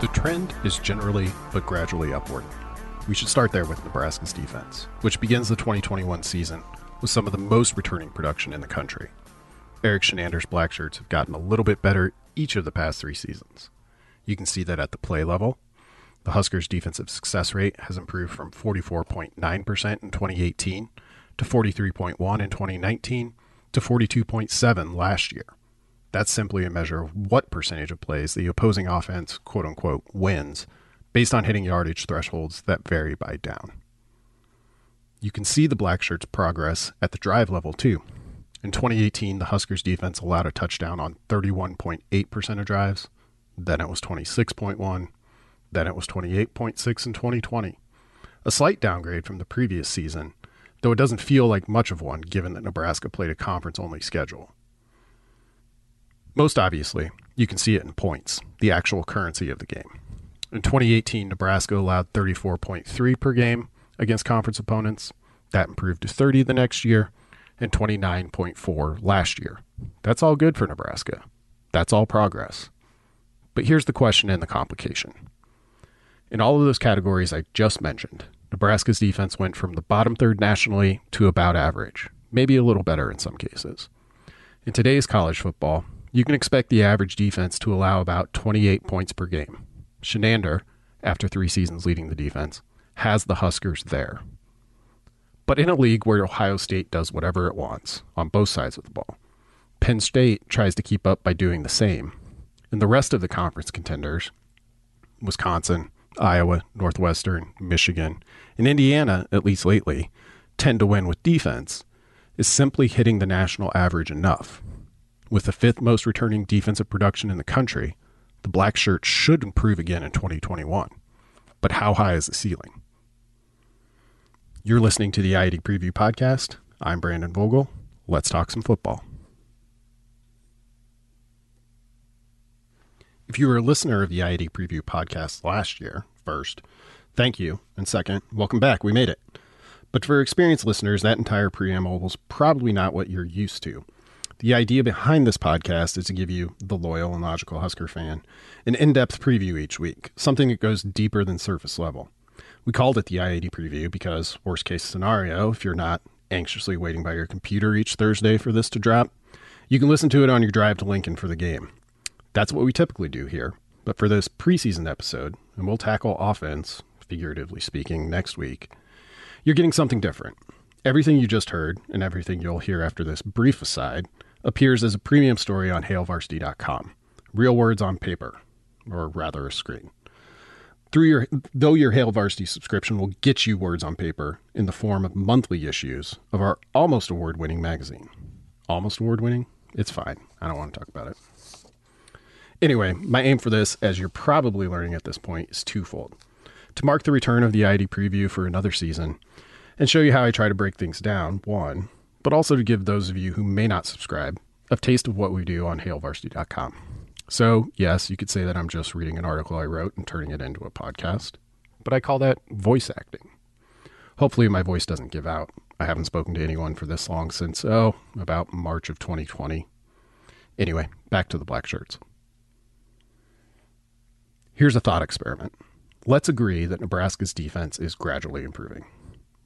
The trend is generally but gradually upward. We should start there with Nebraska's defense, which begins the 2021 season with some of the most returning production in the country. Erik Chinander's Blackshirts have gotten a little bit better each of the past three seasons. You can see that at the play level. The Huskers' defensive success rate has improved from 44.9% in 2018 to 43.1 in 2019 to 42.7 last year. That's simply a measure of what percentage of plays the opposing offense, quote unquote, wins based on hitting yardage thresholds that vary by down. You can see the Black Shirts' progress at the drive level too. In 2018, the Huskers defense allowed a touchdown on 31.8% of drives. Then it was 26.1. Then it was 28.6 in 2020. A slight downgrade from the previous season, though it doesn't feel like much of one given that Nebraska played a conference only schedule. Most obviously, you can see it in points, the actual currency of the game. In 2018, Nebraska allowed 34.3 per game against conference opponents. That improved to 30 the next year and 29.4 last year. That's all good for Nebraska. That's all progress. But here's the question and the complication. In all of those categories I just mentioned, Nebraska's defense went from the bottom third nationally to about average, maybe a little better in some cases. In today's college football, you can expect the average defense to allow about 28 points per game. Chinander, after three seasons leading the defense, has the Huskers there. But in a league where Ohio State does whatever it wants on both sides of the ball, Penn State tries to keep up by doing the same. And the rest of the conference contenders, Wisconsin, Iowa, Northwestern, Michigan, and Indiana, at least lately, tend to win with defense, is simply hitting the national average enough. With the fifth most returning defensive production in the country, the black shirt should improve again in 2021. But how high is the ceiling? You're listening to the I 80 Preview Podcast. I'm Brandon Vogel. Let's talk some football. If you were a listener of the I 80 Preview Podcast last year, first, thank you. And second, welcome back. We made it. But for experienced listeners, that entire preamble was probably not what you're used to. The idea behind this podcast is to give you, the loyal and logical Husker fan, an in depth preview each week, something that goes deeper than surface level. We called it the I 80 preview because, worst case scenario, if you're not anxiously waiting by your computer each Thursday for this to drop, you can listen to it on your drive to Lincoln for the game. That's what we typically do here. But for this preseason episode, and we'll tackle offense, figuratively speaking, next week, you're getting something different. Everything you just heard, and everything you'll hear after this brief aside, appears as a premium story on hailvarsity.com. Real words on paper, or rather a screen. Through your though your Hail Varsity subscription will get you words on paper in the form of monthly issues of our almost award-winning magazine. Almost award-winning? It's fine. I don't want to talk about it. Anyway, my aim for this, as you're probably learning at this point, is twofold. To mark the return of the I 80 preview for another season and show you how I try to break things down, one, but also to give those of you who may not subscribe a taste of what we do on hailvarsity.com. So, yes, you could say that I'm just reading an article I wrote and turning it into a podcast, but I call that voice acting. Hopefully, my voice doesn't give out. I haven't spoken to anyone for this long since, oh, about March of 2020. Anyway, back to the black shirts. Here's a thought experiment. Let's agree that Nebraska's defense is gradually improving.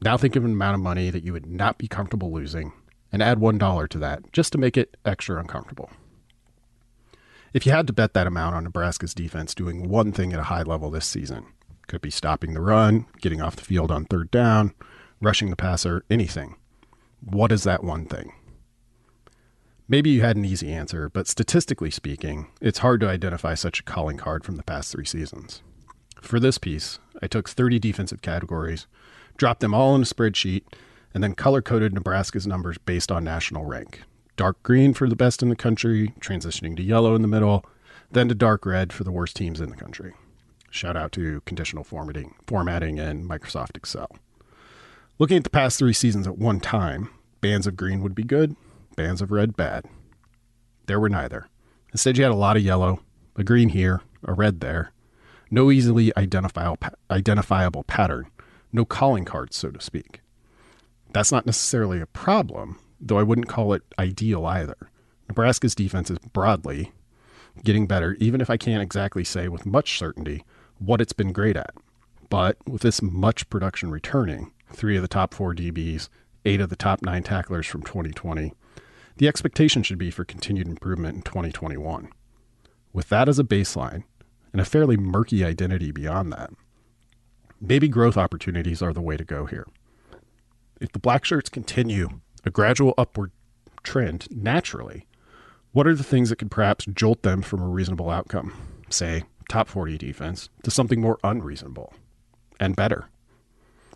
Now think of an amount of money that you would not be comfortable losing and add $1 to that just to make it extra uncomfortable. If you had to bet that amount on Nebraska's defense doing one thing at a high level this season, could be stopping the run, getting off the field on third down, rushing the passer, anything. What is that one thing? Maybe you had an easy answer, but statistically speaking, it's hard to identify such a calling card from the past three seasons. For this piece, I took 30 defensive categories, dropped them all in a spreadsheet, and then color coded Nebraska's numbers based on national rank. Dark green for the best in the country, transitioning to yellow in the middle, then to dark red for the worst teams in the country. Shout out to conditional formatting, formatting and Microsoft Excel. Looking at the past three seasons at one time, bands of green would be good, bands of red bad. There were neither. Instead, you had a lot of yellow, a green here, a red there, no easily identifiable, identifiable pattern, no calling cards, so to speak. That's not necessarily a problem, though I wouldn't call it ideal either. Nebraska's defense is broadly getting better, even if I can't exactly say with much certainty what it's been great at. But with this much production returning, three of the top four DBs, eight of the top nine tacklers from 2020, the expectation should be for continued improvement in 2021. With that as a baseline, and a fairly murky identity beyond that, maybe growth opportunities are the way to go here. If the black shirts continue a gradual upward trend naturally, what are the things that could perhaps jolt them from a reasonable outcome, say top 40 defense, to something more unreasonable and better?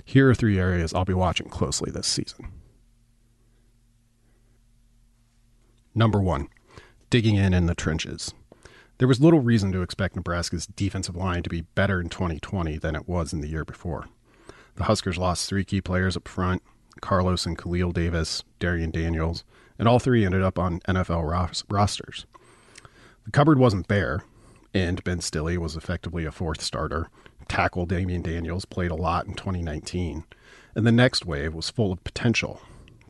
Here are three areas I'll be watching closely this season. Number one, digging in in the trenches. There was little reason to expect Nebraska's defensive line to be better in 2020 than it was in the year before. The Huskers lost three key players up front Carlos and Khalil Davis, Darrion Daniels, and all three ended up on NFL ros- rosters. The cupboard wasn't bare, and Ben Stille was effectively a fourth starter. Tackle Darrion Daniels played a lot in 2019, and the next wave was full of potential.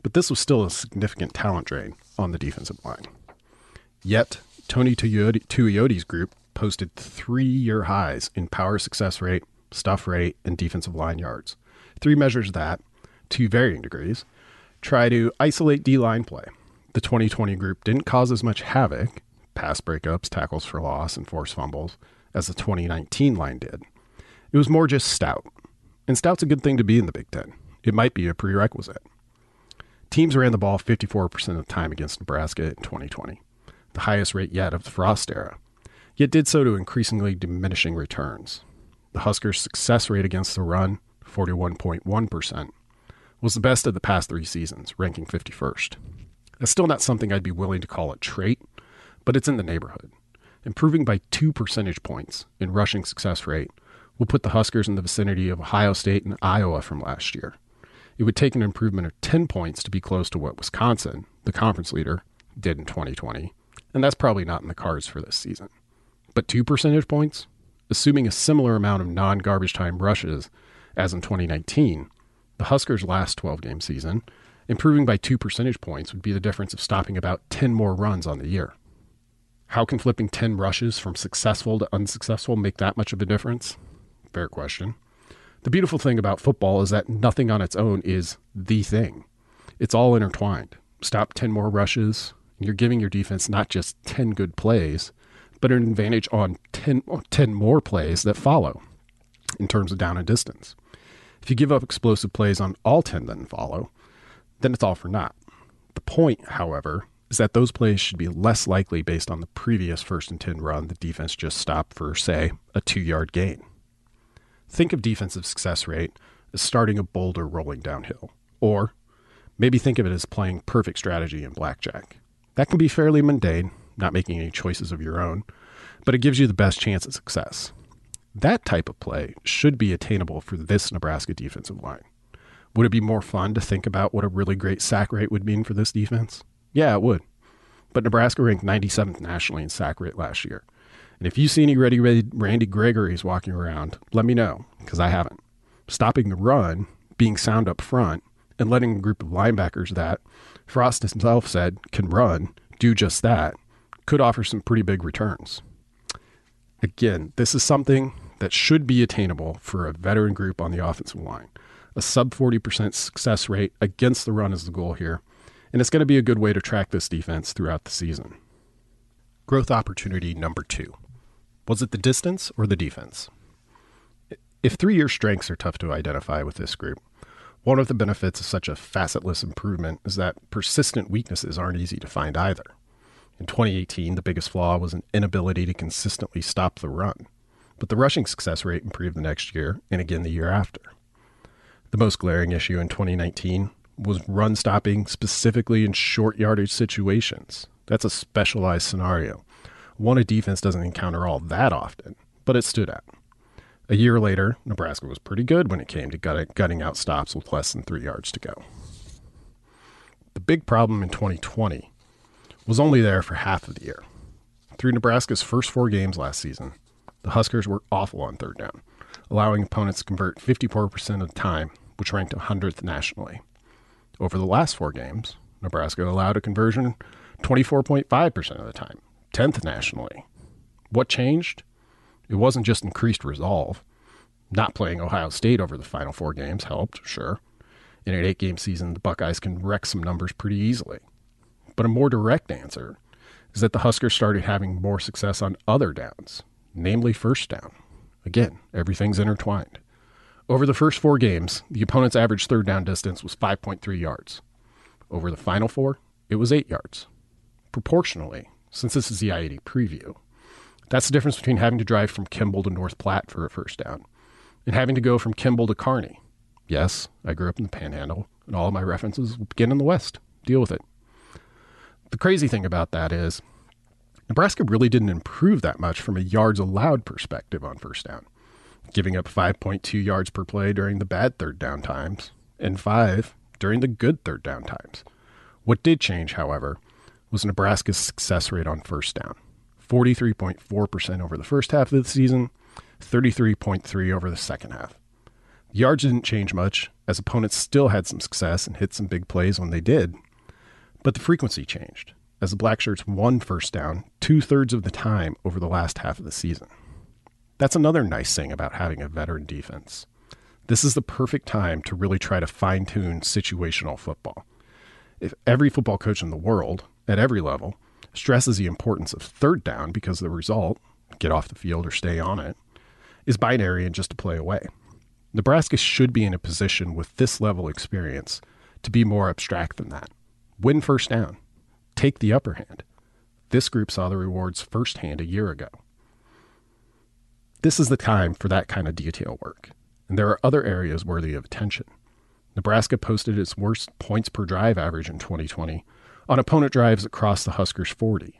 But this was still a significant talent drain on the defensive line. Yet, Tony Tuioti's group posted three year highs in power success rate, stuff rate, and defensive line yards. Three measures that, to varying degrees, try to isolate D line play. The 2020 group didn't cause as much havoc, pass breakups, tackles for loss, and forced fumbles, as the 2019 line did. It was more just stout. And stout's a good thing to be in the Big Ten. It might be a prerequisite. Teams ran the ball 54% of the time against Nebraska in 2020 highest rate yet of the Frost era, yet did so to increasingly diminishing returns. The Huskers' success rate against the run, 41.1%, was the best of the past three seasons, ranking 51st. That's still not something I'd be willing to call a trait, but it's in the neighborhood. Improving by two percentage points in rushing success rate will put the Huskers in the vicinity of Ohio State and Iowa from last year. It would take an improvement of 10 points to be close to what Wisconsin, the conference leader, did in 2020, and that's probably not in the cards for this season. But two percentage points, assuming a similar amount of non garbage time rushes as in 2019, the Huskers' last 12 game season, improving by two percentage points would be the difference of stopping about 10 more runs on the year. How can flipping 10 rushes from successful to unsuccessful make that much of a difference? Fair question. The beautiful thing about football is that nothing on its own is the thing. It's all intertwined. Stop 10 more rushes, you're giving your defense not just 10 good plays, but an advantage on 10, 10 more plays that follow in terms of down and distance. If you give up explosive plays on all 10 that follow, then it's all for naught. The point, however, is that those plays should be less likely based on the previous first and 10 run the defense just stopped for, say, a two yard gain. Think of defensive success rate as starting a boulder rolling downhill, or maybe think of it as playing perfect strategy in blackjack. That can be fairly mundane, not making any choices of your own, but it gives you the best chance at success. That type of play should be attainable for this Nebraska defensive line. Would it be more fun to think about what a really great sack rate would mean for this defense? Yeah, it would. But Nebraska ranked 97th nationally in sack rate last year. And if you see any ready, ready Randy Gregory's walking around, let me know, because I haven't. Stopping the run, being sound up front, and letting a group of linebackers that Frost himself said can run do just that could offer some pretty big returns. Again, this is something that should be attainable for a veteran group on the offensive line. A sub 40% success rate against the run is the goal here, and it's going to be a good way to track this defense throughout the season. Growth opportunity number two. Was it the distance or the defense? If three year strengths are tough to identify with this group, one of the benefits of such a facetless improvement is that persistent weaknesses aren't easy to find either. In 2018, the biggest flaw was an inability to consistently stop the run, but the rushing success rate improved the next year and again the year after. The most glaring issue in 2019 was run stopping specifically in short yardage situations. That's a specialized scenario, one a defense doesn't encounter all that often, but it stood out. A year later, Nebraska was pretty good when it came to gutting out stops with less than three yards to go. The big problem in 2020 was only there for half of the year. Through Nebraska's first four games last season, the Huskers were awful on third down, allowing opponents to convert 54% of the time, which ranked 100th nationally. Over the last four games, Nebraska allowed a conversion 24.5% of the time, 10th nationally. What changed? It wasn't just increased resolve. Not playing Ohio State over the final four games helped, sure. In an eight game season, the Buckeyes can wreck some numbers pretty easily. But a more direct answer is that the Huskers started having more success on other downs, namely first down. Again, everything's intertwined. Over the first four games, the opponent's average third down distance was 5.3 yards. Over the final four, it was 8 yards. Proportionally, since this is the I 80 preview, that's the difference between having to drive from Kimball to North Platte for a first down and having to go from Kimball to Kearney. Yes, I grew up in the Panhandle, and all of my references begin in the West. Deal with it. The crazy thing about that is Nebraska really didn't improve that much from a yards allowed perspective on first down, giving up 5.2 yards per play during the bad third down times and 5 during the good third down times. What did change, however, was Nebraska's success rate on first down 43.4% over the first half of the season, 33.3 over the second half. Yards didn't change much, as opponents still had some success and hit some big plays when they did, but the frequency changed, as the Blackshirts won first down two thirds of the time over the last half of the season. That's another nice thing about having a veteran defense. This is the perfect time to really try to fine tune situational football. If every football coach in the world, at every level, stresses the importance of third down because the result, get off the field or stay on it, is binary and just a play away. Nebraska should be in a position with this level experience to be more abstract than that win first down, take the upper hand. This group saw the rewards firsthand a year ago. This is the time for that kind of detail work, and there are other areas worthy of attention. Nebraska posted its worst points per drive average in 2020 on opponent drives across the Huskers 40.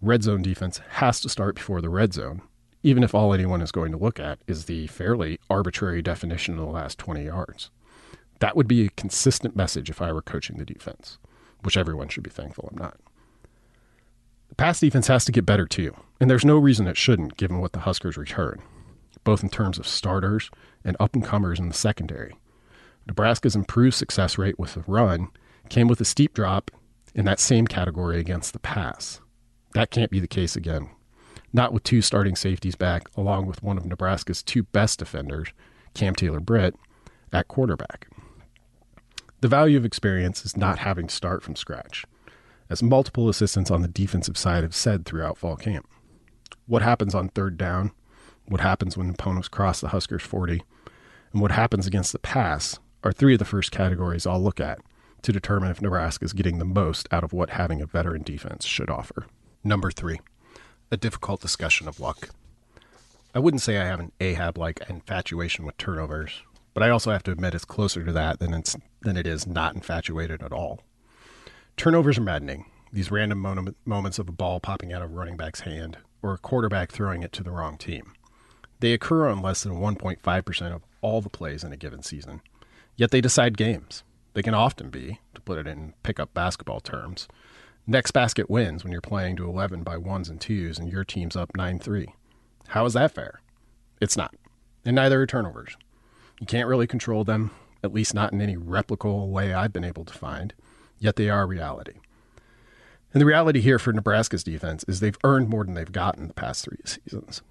Red zone defense has to start before the red zone, even if all anyone is going to look at is the fairly arbitrary definition of the last 20 yards. That would be a consistent message if I were coaching the defense which everyone should be thankful I'm not. The pass defense has to get better too, and there's no reason it shouldn't given what the Huskers return, both in terms of starters and up and comers in the secondary. Nebraska's improved success rate with the run came with a steep drop in that same category against the pass. That can't be the case again. Not with two starting safeties back, along with one of Nebraska's two best defenders, Cam Taylor Britt, at quarterback. The value of experience is not having to start from scratch, as multiple assistants on the defensive side have said throughout fall camp. What happens on third down, what happens when opponents cross the Huskers 40, and what happens against the pass are three of the first categories I'll look at to determine if Nebraska is getting the most out of what having a veteran defense should offer. Number three, a difficult discussion of luck. I wouldn't say I have an Ahab like infatuation with turnovers, but I also have to admit it's closer to that than it's than it is not infatuated at all. Turnovers are maddening. These random moment, moments of a ball popping out of a running back's hand or a quarterback throwing it to the wrong team. They occur on less than 1.5% of all the plays in a given season. Yet they decide games. They can often be, to put it in pickup basketball terms, next basket wins when you're playing to 11 by ones and twos and your team's up 9 3. How is that fair? It's not. And neither are turnovers. You can't really control them, at least not in any replicable way I've been able to find, yet they are reality. And the reality here for Nebraska's defense is they've earned more than they've gotten the past three seasons.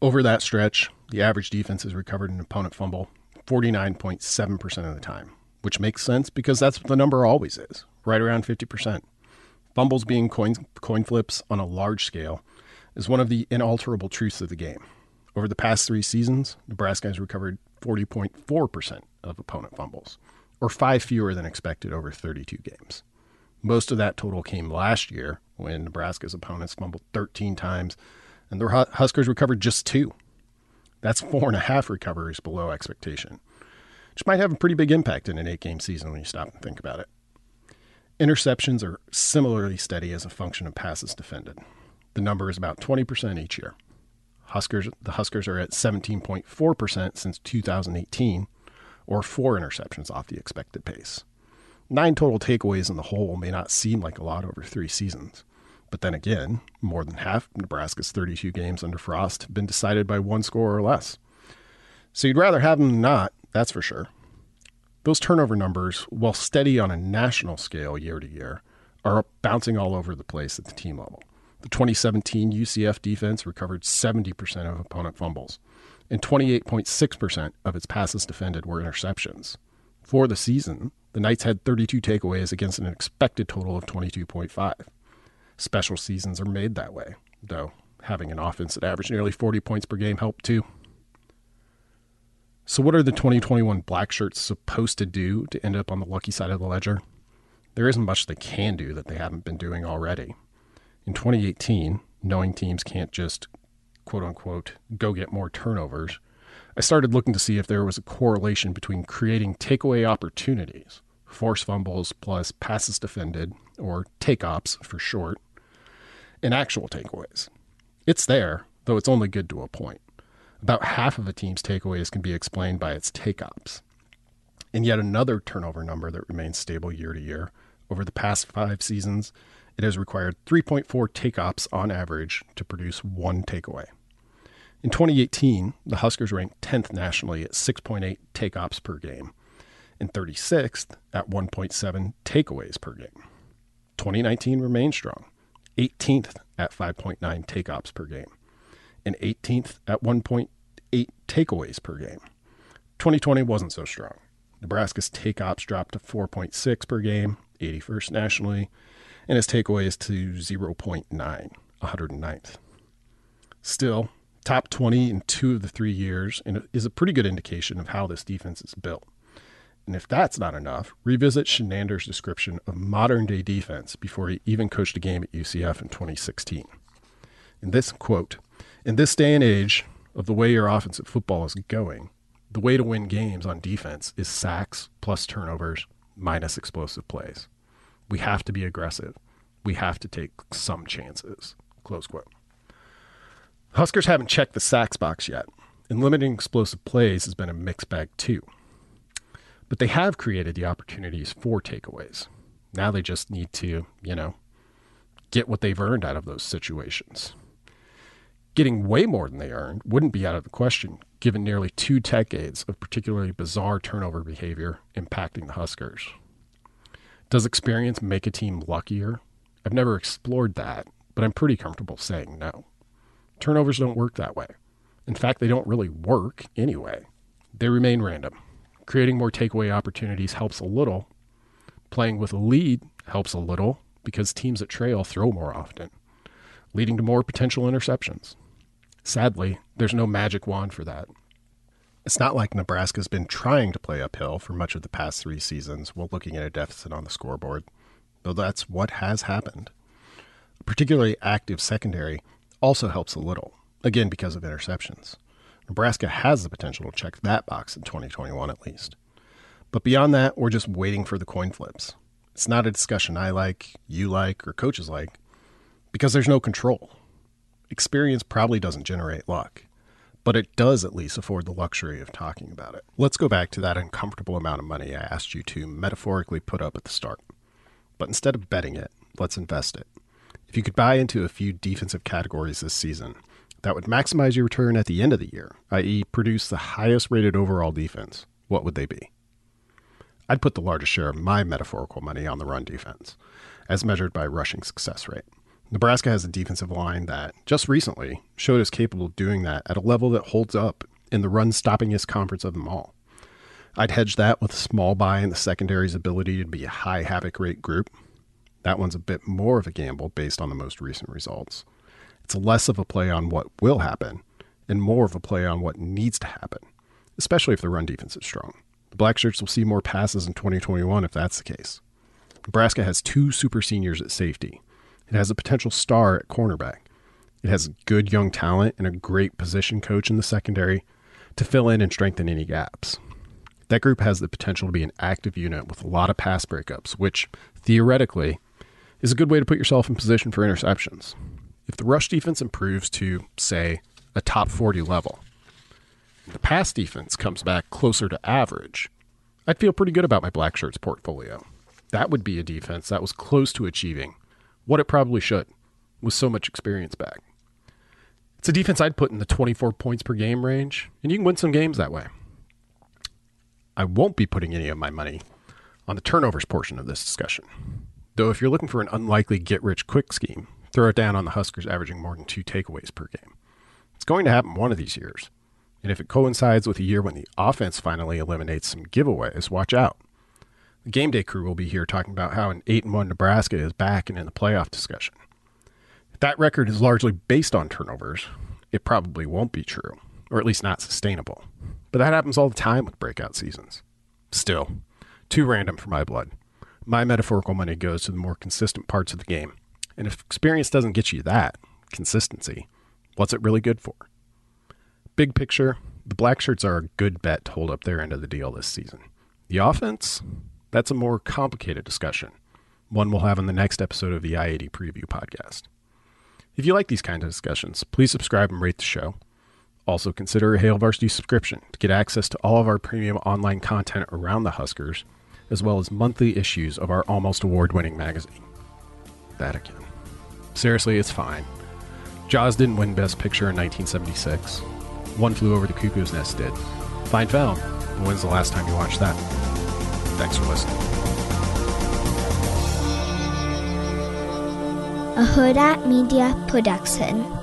Over that stretch, the average defense has recovered an opponent fumble 49.7% of the time, which makes sense because that's what the number always is, right around 50%. Fumbles being coin, coin flips on a large scale is one of the inalterable truths of the game. Over the past three seasons, Nebraska has recovered 40.4% of opponent fumbles, or five fewer than expected over 32 games. Most of that total came last year when Nebraska's opponents fumbled 13 times and the Huskers recovered just two. That's four and a half recoveries below expectation. which might have a pretty big impact in an eight game season when you stop and think about it. Interceptions are similarly steady as a function of passes defended. The number is about 20% each year. Huskers, the Huskers are at 17.4% since 2018, or four interceptions off the expected pace. Nine total takeaways in the whole may not seem like a lot over three seasons. But then again, more than half Nebraska's 32 games under Frost have been decided by one score or less. So you'd rather have them than not, that's for sure. Those turnover numbers, while steady on a national scale year to year, are bouncing all over the place at the team level. The 2017 UCF defense recovered 70% of opponent fumbles, and 28.6% of its passes defended were interceptions. For the season, the Knights had 32 takeaways against an expected total of 22.5. Special seasons are made that way, though having an offense that averaged nearly 40 points per game helped too. So, what are the 2021 Black Shirts supposed to do to end up on the lucky side of the ledger? There isn't much they can do that they haven't been doing already. In 2018, knowing teams can't just quote unquote go get more turnovers, I started looking to see if there was a correlation between creating takeaway opportunities, force fumbles plus passes defended, or take ops for short, and actual takeaways. It's there, though it's only good to a point. About half of a team's takeaways can be explained by its take ops. And yet another turnover number that remains stable year to year. Over the past five seasons, it has required 3.4 take ops on average to produce one takeaway. In 2018, the Huskers ranked 10th nationally at 6.8 take ops per game and 36th at 1.7 takeaways per game. 2019 remained strong, 18th at 5.9 take ops per game and 18th at 1.8 takeaways per game. 2020 wasn't so strong. Nebraska's take ops dropped to 4.6 per game, 81st nationally, and his takeaways to 0.9, 109th. Still, top 20 in two of the three years and is a pretty good indication of how this defense is built. And if that's not enough, revisit Chinander's description of modern day defense before he even coached a game at UCF in 2016. In this quote, in this day and age of the way your offensive football is going, the way to win games on defense is sacks plus turnovers minus explosive plays. We have to be aggressive. We have to take some chances. Close quote. Huskers haven't checked the sacks box yet, and limiting explosive plays has been a mixed bag too. But they have created the opportunities for takeaways. Now they just need to, you know, get what they've earned out of those situations. Getting way more than they earned wouldn't be out of the question, given nearly two decades of particularly bizarre turnover behavior impacting the Huskers. Does experience make a team luckier? I've never explored that, but I'm pretty comfortable saying no. Turnovers don't work that way. In fact, they don't really work anyway. They remain random. Creating more takeaway opportunities helps a little. Playing with a lead helps a little because teams that trail throw more often, leading to more potential interceptions. Sadly, there's no magic wand for that. It's not like Nebraska's been trying to play uphill for much of the past three seasons while looking at a deficit on the scoreboard, though that's what has happened. A particularly active secondary also helps a little, again because of interceptions. Nebraska has the potential to check that box in 2021 at least. But beyond that, we're just waiting for the coin flips. It's not a discussion I like, you like, or coaches like, because there's no control experience probably doesn't generate luck, but it does at least afford the luxury of talking about it. Let's go back to that uncomfortable amount of money I asked you to metaphorically put up at the start. But instead of betting it, let's invest it. If you could buy into a few defensive categories this season, that would maximize your return at the end of the year, i.e., produce the highest rated overall defense, what would they be? I'd put the largest share of my metaphorical money on the run defense, as measured by rushing success rate. Nebraska has a defensive line that just recently showed us capable of doing that at a level that holds up in the run stoppingest conference of them all. I'd hedge that with a small buy in the secondary's ability to be a high havoc rate group. That one's a bit more of a gamble based on the most recent results. It's less of a play on what will happen and more of a play on what needs to happen, especially if the run defense is strong. The Black Shirts will see more passes in 2021 if that's the case. Nebraska has two super seniors at safety it has a potential star at cornerback. It has good young talent and a great position coach in the secondary to fill in and strengthen any gaps. That group has the potential to be an active unit with a lot of pass breakups, which theoretically is a good way to put yourself in position for interceptions. If the rush defense improves to, say, a top 40 level, the pass defense comes back closer to average, I'd feel pretty good about my Black Shirts portfolio. That would be a defense that was close to achieving what it probably should with so much experience back. It's a defense I'd put in the 24 points per game range, and you can win some games that way. I won't be putting any of my money on the turnovers portion of this discussion. Though, if you're looking for an unlikely get rich quick scheme, throw it down on the Huskers averaging more than two takeaways per game. It's going to happen one of these years. And if it coincides with a year when the offense finally eliminates some giveaways, watch out. The game day crew will be here talking about how an 8 1 Nebraska is back and in the playoff discussion. If that record is largely based on turnovers, it probably won't be true, or at least not sustainable. But that happens all the time with breakout seasons. Still, too random for my blood. My metaphorical money goes to the more consistent parts of the game. And if experience doesn't get you that, consistency, what's it really good for? Big picture, the black shirts are a good bet to hold up their end of the deal this season. The offense, that's a more complicated discussion, one we'll have in the next episode of the I 80 Preview podcast. If you like these kinds of discussions, please subscribe and rate the show. Also, consider a Hail Varsity subscription to get access to all of our premium online content around the Huskers, as well as monthly issues of our almost award winning magazine. That again. Seriously, it's fine. Jaws didn't win Best Picture in 1976. One Flew Over the Cuckoo's Nest did. Fine film. When's the last time you watched that? Thanks for listening. A Hurrdat Media Production.